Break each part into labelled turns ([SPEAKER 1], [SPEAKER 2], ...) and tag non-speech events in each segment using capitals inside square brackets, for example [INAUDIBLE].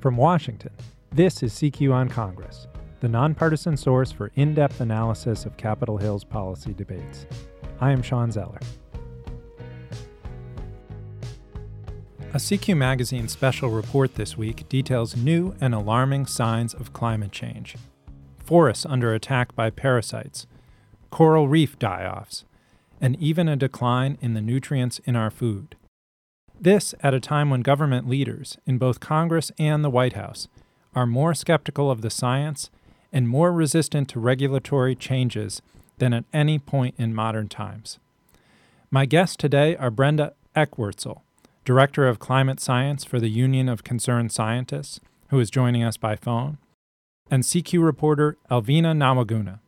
[SPEAKER 1] From Washington, this is CQ on Congress, the nonpartisan source for in depth analysis of Capitol Hill's policy debates. I am Shawn Zeller. A CQ Magazine special report this week details new and alarming signs of climate change. Forests under attack by parasites, coral reef die offs, and even a decline in the nutrients in our food. This at a time when government leaders, in both Congress and the White House, are more skeptical of the science and more resistant to regulatory changes than at any point in modern times. My guests today are Brenda Ekwurzel, Director of Climate Science for the Union of Concerned Scientists, who is joining us by phone, and CQ reporter Alvina Nawaguna.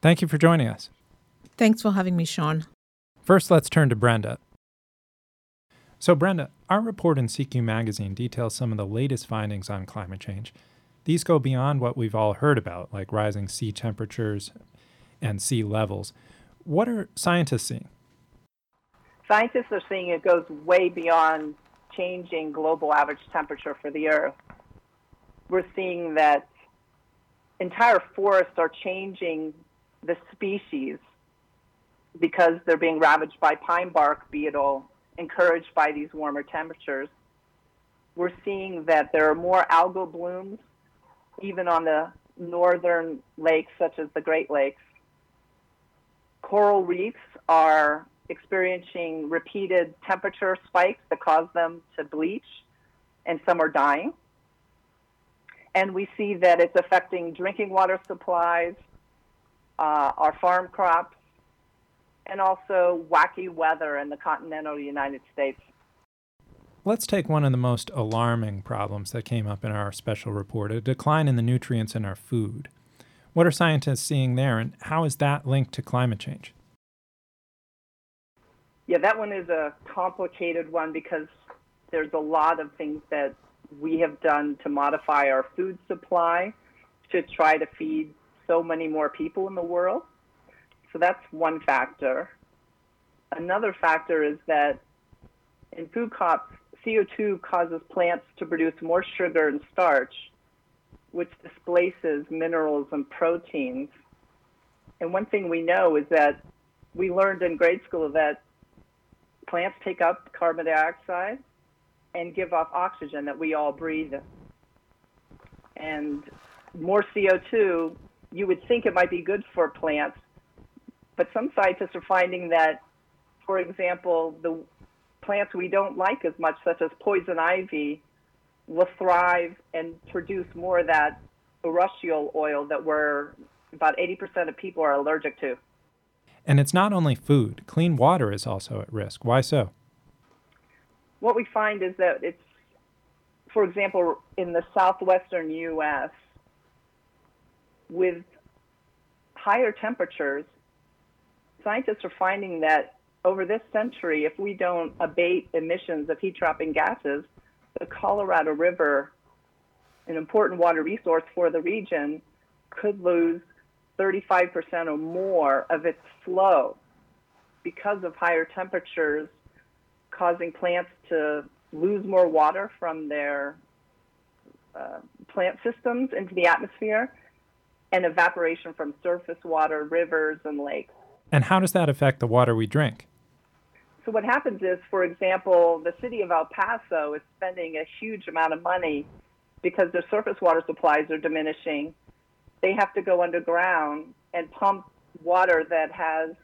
[SPEAKER 1] Thank you for joining us.
[SPEAKER 2] Thanks for having me, Shawn.
[SPEAKER 1] First, let's turn to Brenda. So, Brenda, our report in CQ Magazine details some of the latest findings on climate change. These go beyond what we've all heard about, like rising sea temperatures and sea levels. What are scientists seeing?
[SPEAKER 3] Scientists are seeing it goes way beyond changing global average temperature for the Earth. We're seeing that entire forests are changing the species because they're being ravaged by pine bark beetle, encouraged by these warmer temperatures. We're seeing that there are more algal blooms, even on the northern lakes, such as the Great Lakes. Coral reefs are experiencing repeated temperature spikes that cause them to bleach, and some are dying. And we see that it's affecting drinking water supplies, uh, our farm crops, and also wacky weather in the continental United States.
[SPEAKER 1] Let's take one of the most alarming problems that came up in our special report a decline in the nutrients in our food. What are scientists seeing there, and how is that linked to climate change?
[SPEAKER 3] Yeah, that one is a complicated one because there's a lot of things that we have done to modify our food supply to try to feed so many more people in the world. So that's one factor. Another factor is that in food crops, CO2 causes plants to produce more sugar and starch, which displaces minerals and proteins. And one thing we know is that we learned in grade school that plants take up carbon dioxide and give off oxygen that we all breathe. And more CO2, you would think it might be good for plants, but some scientists are finding that, for example, the plants we don't like as much, such as poison ivy, will thrive and produce more of that urushiol oil that we're about 80% of people are allergic to.
[SPEAKER 1] And it's not only food, clean water is also at risk. Why so?
[SPEAKER 3] What we find is that it's, for example, in the southwestern U.S., with higher temperatures, scientists are finding that over this century, if we don't abate emissions of heat trapping gases, the Colorado River, an important water resource for the region, could lose 35% or more of its flow because of higher temperatures, causing plants to lose more water from their uh, plant systems into the atmosphere, and evaporation from surface water, rivers, and lakes.
[SPEAKER 1] And how does that affect the water we drink?
[SPEAKER 3] So, what happens is, for example, the city of El Paso is spending a huge amount of money because their surface water supplies are diminishing. They have to go underground and pump water that has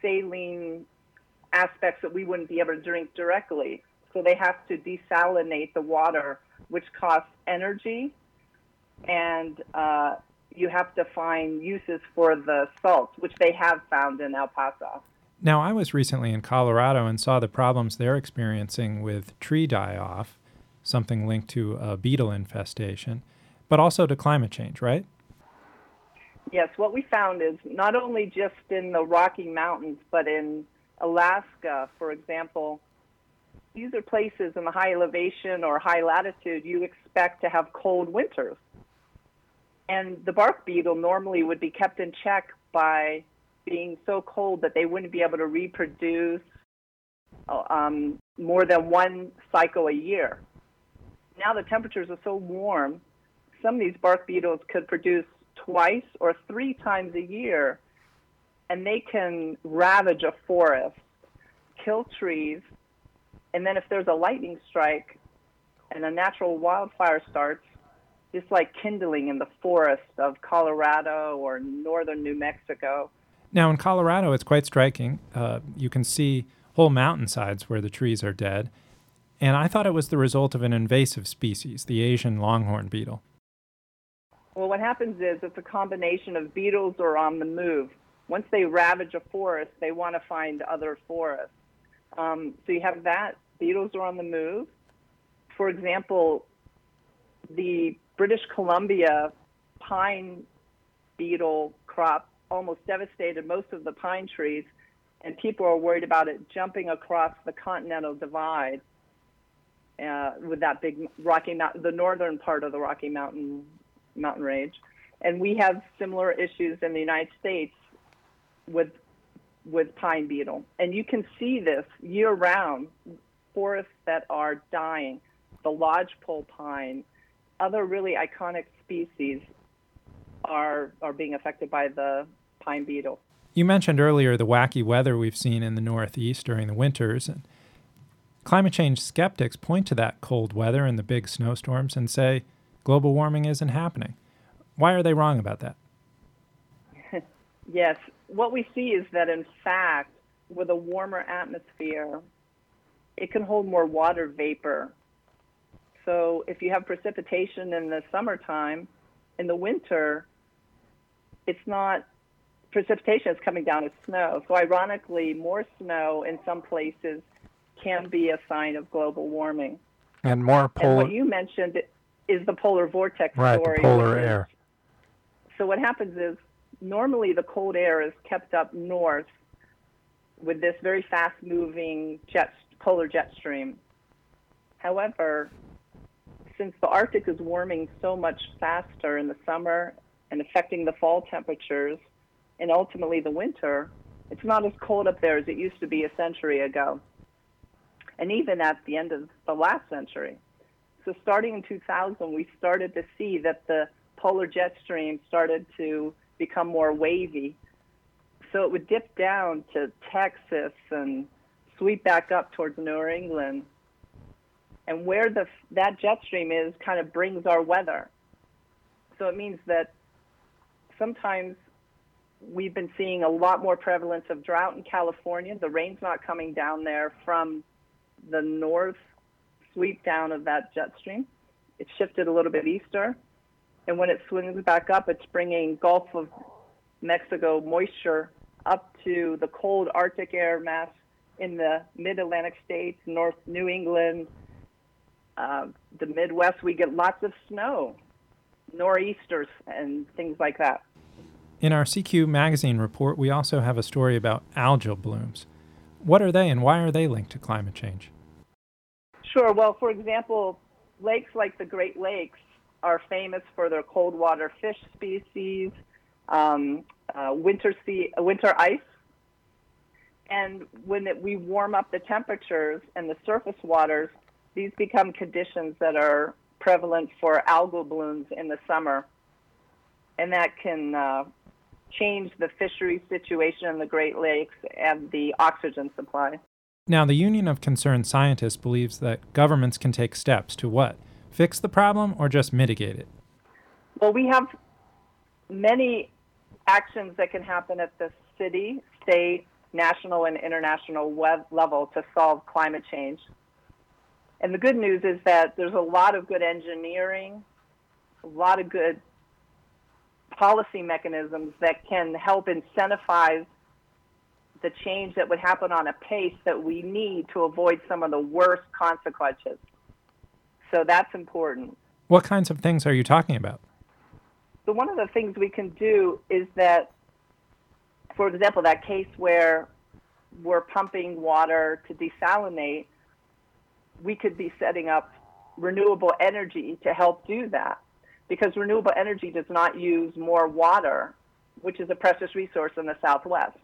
[SPEAKER 3] saline aspects that we wouldn't be able to drink directly. So, they have to desalinate the water, which costs energy and uh, you have to find uses for the salts, which they have found in El Paso.
[SPEAKER 1] Now, I was recently in Colorado and saw the problems they're experiencing with tree die off, something linked to a beetle infestation, but also to climate change, right?
[SPEAKER 3] Yes, what we found is not only just in the Rocky Mountains, but in Alaska, for example, these are places in the high elevation or high latitude you expect to have cold winters. And the bark beetle normally would be kept in check by being so cold that they wouldn't be able to reproduce um, more than one cycle a year. now the temperatures are so warm, some of these bark beetles could produce twice or three times a year, and they can ravage a forest, kill trees, and then if there's a lightning strike and a natural wildfire starts, just like kindling in the forest of Colorado or northern New Mexico.
[SPEAKER 1] Now, in Colorado, it's quite striking. Uh, you can see whole mountainsides where the trees are dead. And I thought it was the result of an invasive species, the Asian longhorn beetle.
[SPEAKER 3] Well, what happens is it's a combination of beetles are on the move. Once they ravage a forest, they want to find other forests. Um, so you have that. Beetles are on the move. For example, the British Columbia pine beetle crop almost devastated most of the pine trees, and people are worried about it jumping across the continental divide uh, with that big Rocky Mountain, the northern part of the Rocky Mountain mountain range, and we have similar issues in the United States with with pine beetle, and you can see this year round. Forests that are dying, the lodgepole pine, other really iconic species are are being affected by the pine beetle.
[SPEAKER 1] You mentioned earlier the wacky weather we've seen in the Northeast during the winters, and climate change skeptics point to that cold weather and the big snowstorms and say global warming isn't happening. Why are they wrong about that? [LAUGHS]
[SPEAKER 3] yes, what we see is that in fact, with a warmer atmosphere, it can hold more water vapor. So if you have precipitation in the summertime, in the winter, it's not precipitation is coming down as snow. So ironically, more snow in some places can be a sign of global warming.
[SPEAKER 4] And more polar.
[SPEAKER 3] And what you mentioned is the polar vortex
[SPEAKER 4] right,
[SPEAKER 3] story.
[SPEAKER 4] Right, polar air.
[SPEAKER 3] So what happens is normally the cold air is kept up north with this very fast-moving jet polar jet stream. However, since the Arctic is warming so much faster in the summer and affecting the fall temperatures and ultimately the winter, it's not as cold up there as it used to be a century ago. And even at the end of the last century. So starting in 2000, we started to see that the polar jet stream started to become more wavy. So it would dip down to Texas and sweep back up towards New England. And where the, that jet stream is kind of brings our weather. So it means that sometimes we've been seeing a lot more prevalence of drought in California. The rain's not coming down there from the north sweep down of that jet stream. It shifted a little bit easter. And when it swings back up, it's bringing Gulf of Mexico moisture up to the cold Arctic air mass in the mid Atlantic states, North New England, uh, the Midwest. We get lots of snow, nor'easters, and things like that.
[SPEAKER 1] In our CQ magazine report, we also have a story about algal blooms. What are they and why are they linked to climate change?
[SPEAKER 3] Sure. Well, for example, lakes like the Great Lakes are famous for their cold water fish species, um, uh, winter sea, winter ice, and when it, we warm up the temperatures and the surface waters, these become conditions that are prevalent for algal blooms in the summer, and that can uh, change the fishery situation in the Great Lakes and the oxygen supply.
[SPEAKER 1] Now, the Union of Concerned Scientists believes that governments can take steps to what? Fix the problem or just mitigate it?
[SPEAKER 3] Well, we have many actions that can happen at the city, state, national, and international level to solve climate change. And the good news is that there's a lot of good engineering, a lot of good policy mechanisms that can help incentivize the change that would happen on a pace that we need to avoid some of the worst consequences. So that's important.
[SPEAKER 1] What kinds of things are you talking about?
[SPEAKER 3] So, one of the things we can do is that, for example, that case where we're pumping water to desalinate, we could be setting up renewable energy to help do that because renewable energy does not use more water, which is a precious resource in the Southwest.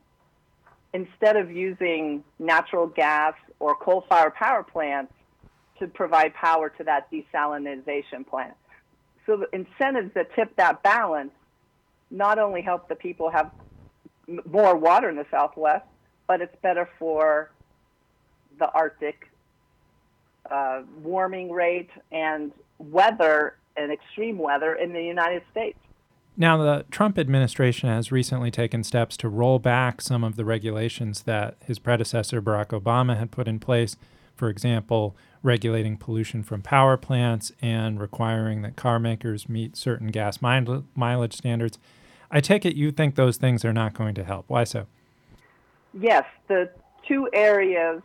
[SPEAKER 3] Instead of using natural gas or coal fired power plants, to provide power to that desalination plant. So the incentives that tip that balance not only help the people have more water in the Southwest, but it's better for the Arctic uh, warming rate and weather and extreme weather in the United States.
[SPEAKER 1] Now, the Trump administration has recently taken steps to roll back some of the regulations that his predecessor, Barack Obama, had put in place. For example, regulating pollution from power plants and requiring that car makers meet certain gas mileage standards. I take it you think those things are not going to help. Why so?
[SPEAKER 3] Yes, the two areas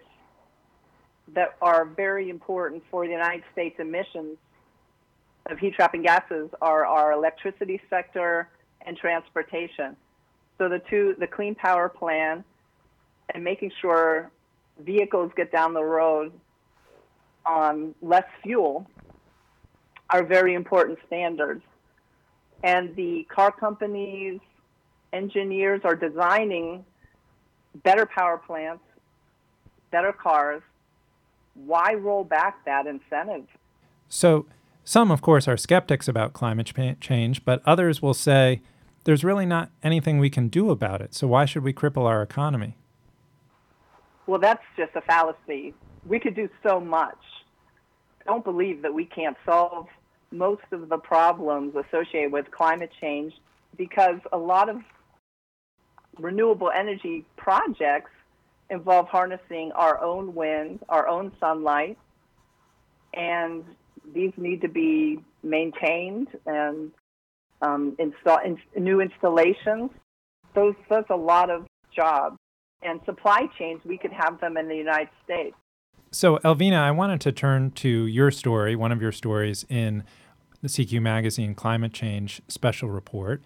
[SPEAKER 3] that are very important for the United States emissions of heat trapping gases are our electricity sector and transportation. So the two, the Clean Power Plan and making sure vehicles get down the road on less fuel are very important standards. And the car companies, engineers are designing better power plants, better cars. Why roll back that incentive?
[SPEAKER 1] So, some, of course, are skeptics about climate change, but others will say there's really not anything we can do about it. So, why should we cripple our economy?
[SPEAKER 3] Well, that's just a fallacy. We could do so much. I don't believe that we can't solve most of the problems associated with climate change because a lot of renewable energy projects involve harnessing our own wind, our own sunlight, and these need to be maintained and um, install in, new installations. Those that's a lot of jobs and supply chains. We could have them in the United States.
[SPEAKER 1] So, Elvina, I wanted to turn to your story, one of your stories in the CQ Magazine Climate Change Special Report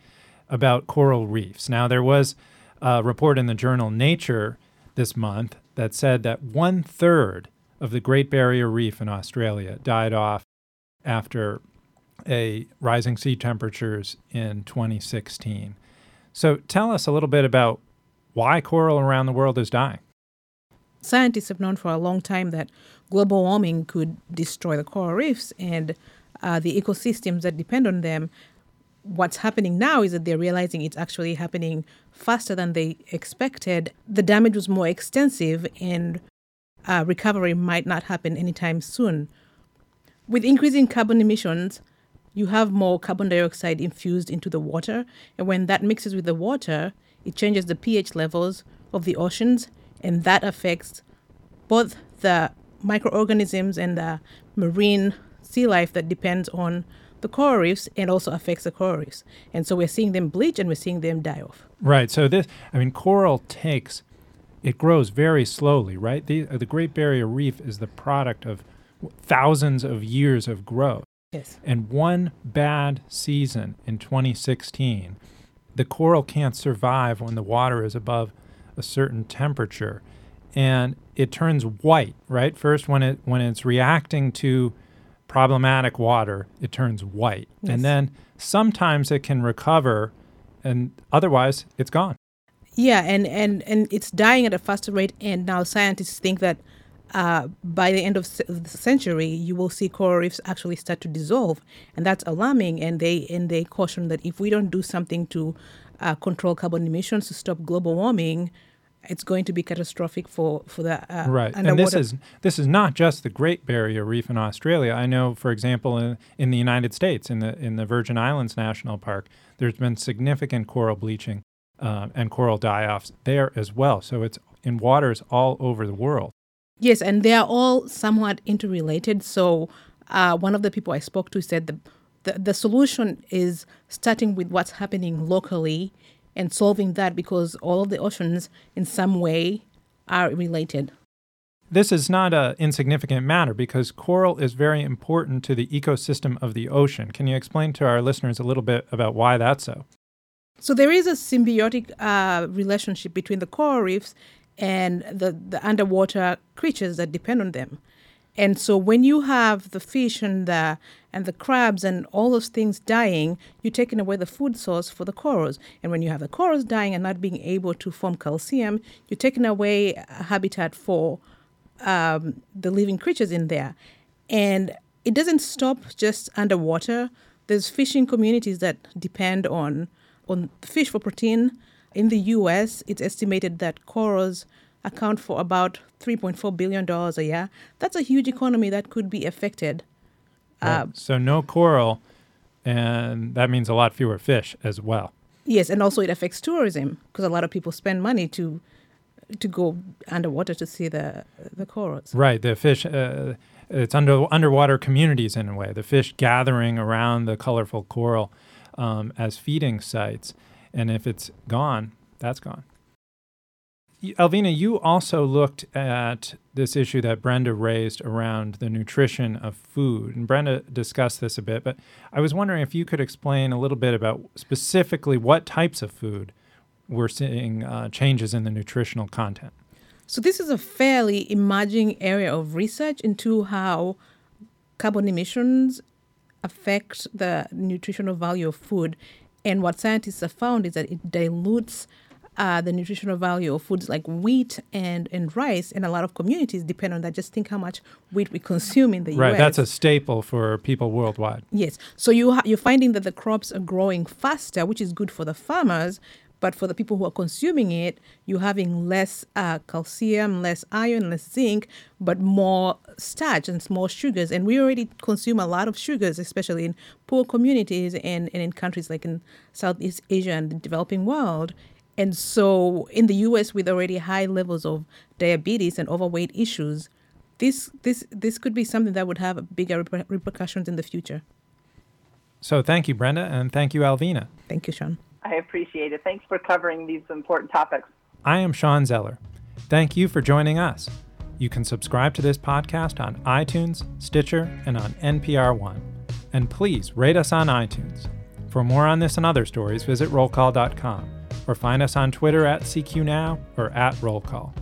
[SPEAKER 1] about coral reefs. Now, there was a report in the journal Nature this month that said that one third of the Great Barrier Reef in Australia died off after a rising sea temperatures in 2016. So tell us a little bit about why coral around the world is dying.
[SPEAKER 2] Scientists have known for a long time that global warming could destroy the coral reefs and uh, the ecosystems that depend on them. What's happening now is that they're realizing it's actually happening faster than they expected. The damage was more extensive, and uh, recovery might not happen anytime soon. With increasing carbon emissions, you have more carbon dioxide infused into the water, and when that mixes with the water, it changes the pH levels of the oceans, and that affects both the microorganisms and the marine sea life that depends on the coral reefs and also affects the coral reefs. And so we're seeing them bleach and we're seeing them die off.
[SPEAKER 1] Right. So this, I mean, coral takes, it grows very slowly, right? The, the Great Barrier Reef is the product of thousands of years of growth.
[SPEAKER 2] Yes.
[SPEAKER 1] And one bad season in 2016, the coral can't survive when the water is above a certain temperature. And it turns white, right? First when it when it's reacting to problematic water, it turns white. Yes. And then sometimes it can recover and otherwise it's gone.
[SPEAKER 2] Yeah, and, and, and it's dying at a faster rate and now scientists think that uh, by the end of the century, you will see coral reefs actually start to dissolve, and that's alarming. And they and they caution that if we don't do something to uh, control carbon emissions to stop global warming, it's going to be catastrophic for for the uh,
[SPEAKER 1] right. Underwater. And this is this is not just the Great Barrier Reef in Australia. I know, for example, in, in the United States, in the in the Virgin Islands National Park, there's been significant coral bleaching uh, and coral die-offs there as well. So it's in waters all over the world.
[SPEAKER 2] Yes, and they are all somewhat interrelated. So uh, one of the people I spoke to said the, the, the solution is starting with what's happening locally and solving that because all of the oceans in some way are related.
[SPEAKER 1] This is not an insignificant matter because coral is very important to the ecosystem of the ocean. Can you explain to our listeners a little bit about why that's so?
[SPEAKER 2] So, there is a symbiotic uh, relationship between the coral reefs and the, the underwater creatures that depend on them. And so when you have the fish and the and the crabs and all those things dying, you're taking away the food source for the corals. And when you have the corals dying and not being able to form calcium, you're taking away habitat for um, the living creatures in there. And it doesn't stop just underwater. There's fishing communities that depend on on fish for protein. In the US, it's estimated that corals account for about $3.4 billion a year. That's a huge economy that could be affected.
[SPEAKER 1] Right. Uh, so, no coral, and that means a lot fewer fish as well.
[SPEAKER 2] Yes, and also it affects tourism because a lot of people spend money to to go underwater to see the the corals.
[SPEAKER 1] Right, the fish. Uh, it's under underwater communities in a way. The fish gathering around the colorful coral um, as feeding sites, and if it's gone, that's gone. Alvina, you also looked at this issue that Brenda raised around the nutrition of food. And Brenda discussed this a bit, but I was wondering if you could explain a little bit about specifically what types of food we're seeing uh, changes in the nutritional content.
[SPEAKER 2] So, this is a fairly emerging area of research into how carbon emissions affect the nutritional value of food. And what scientists have found is that it dilutes uh, the nutritional value of foods like wheat and, and rice, and a lot of communities depend on that. Just think how much wheat we consume in the
[SPEAKER 1] right,
[SPEAKER 2] U.S.
[SPEAKER 1] Right, that's a staple for people worldwide.
[SPEAKER 2] Yes, so you ha- you're finding that the crops are growing faster, which is good for the farmers, but for the people who are consuming it, you're having less uh, calcium, less iron, less zinc, but more starch and more sugars. And we already consume a lot of sugars, especially in poor communities and, and in countries like in Southeast Asia and the developing world. And so, in the US, with already high levels of diabetes and overweight issues, this this this could be something that would have bigger repercussions in the future.
[SPEAKER 1] So, thank you, Brenda, and thank you, Alvina.
[SPEAKER 2] Thank you, Shawn.
[SPEAKER 3] I appreciate it. Thanks for covering these important topics.
[SPEAKER 1] I am Shawn Zeller. Thank you for joining us. You can subscribe to this podcast on iTunes, Stitcher, and on NPR One. And please rate us on iTunes. For more on this and other stories, visit rollcall.com or find us on Twitter at CQNow or at Roll Call.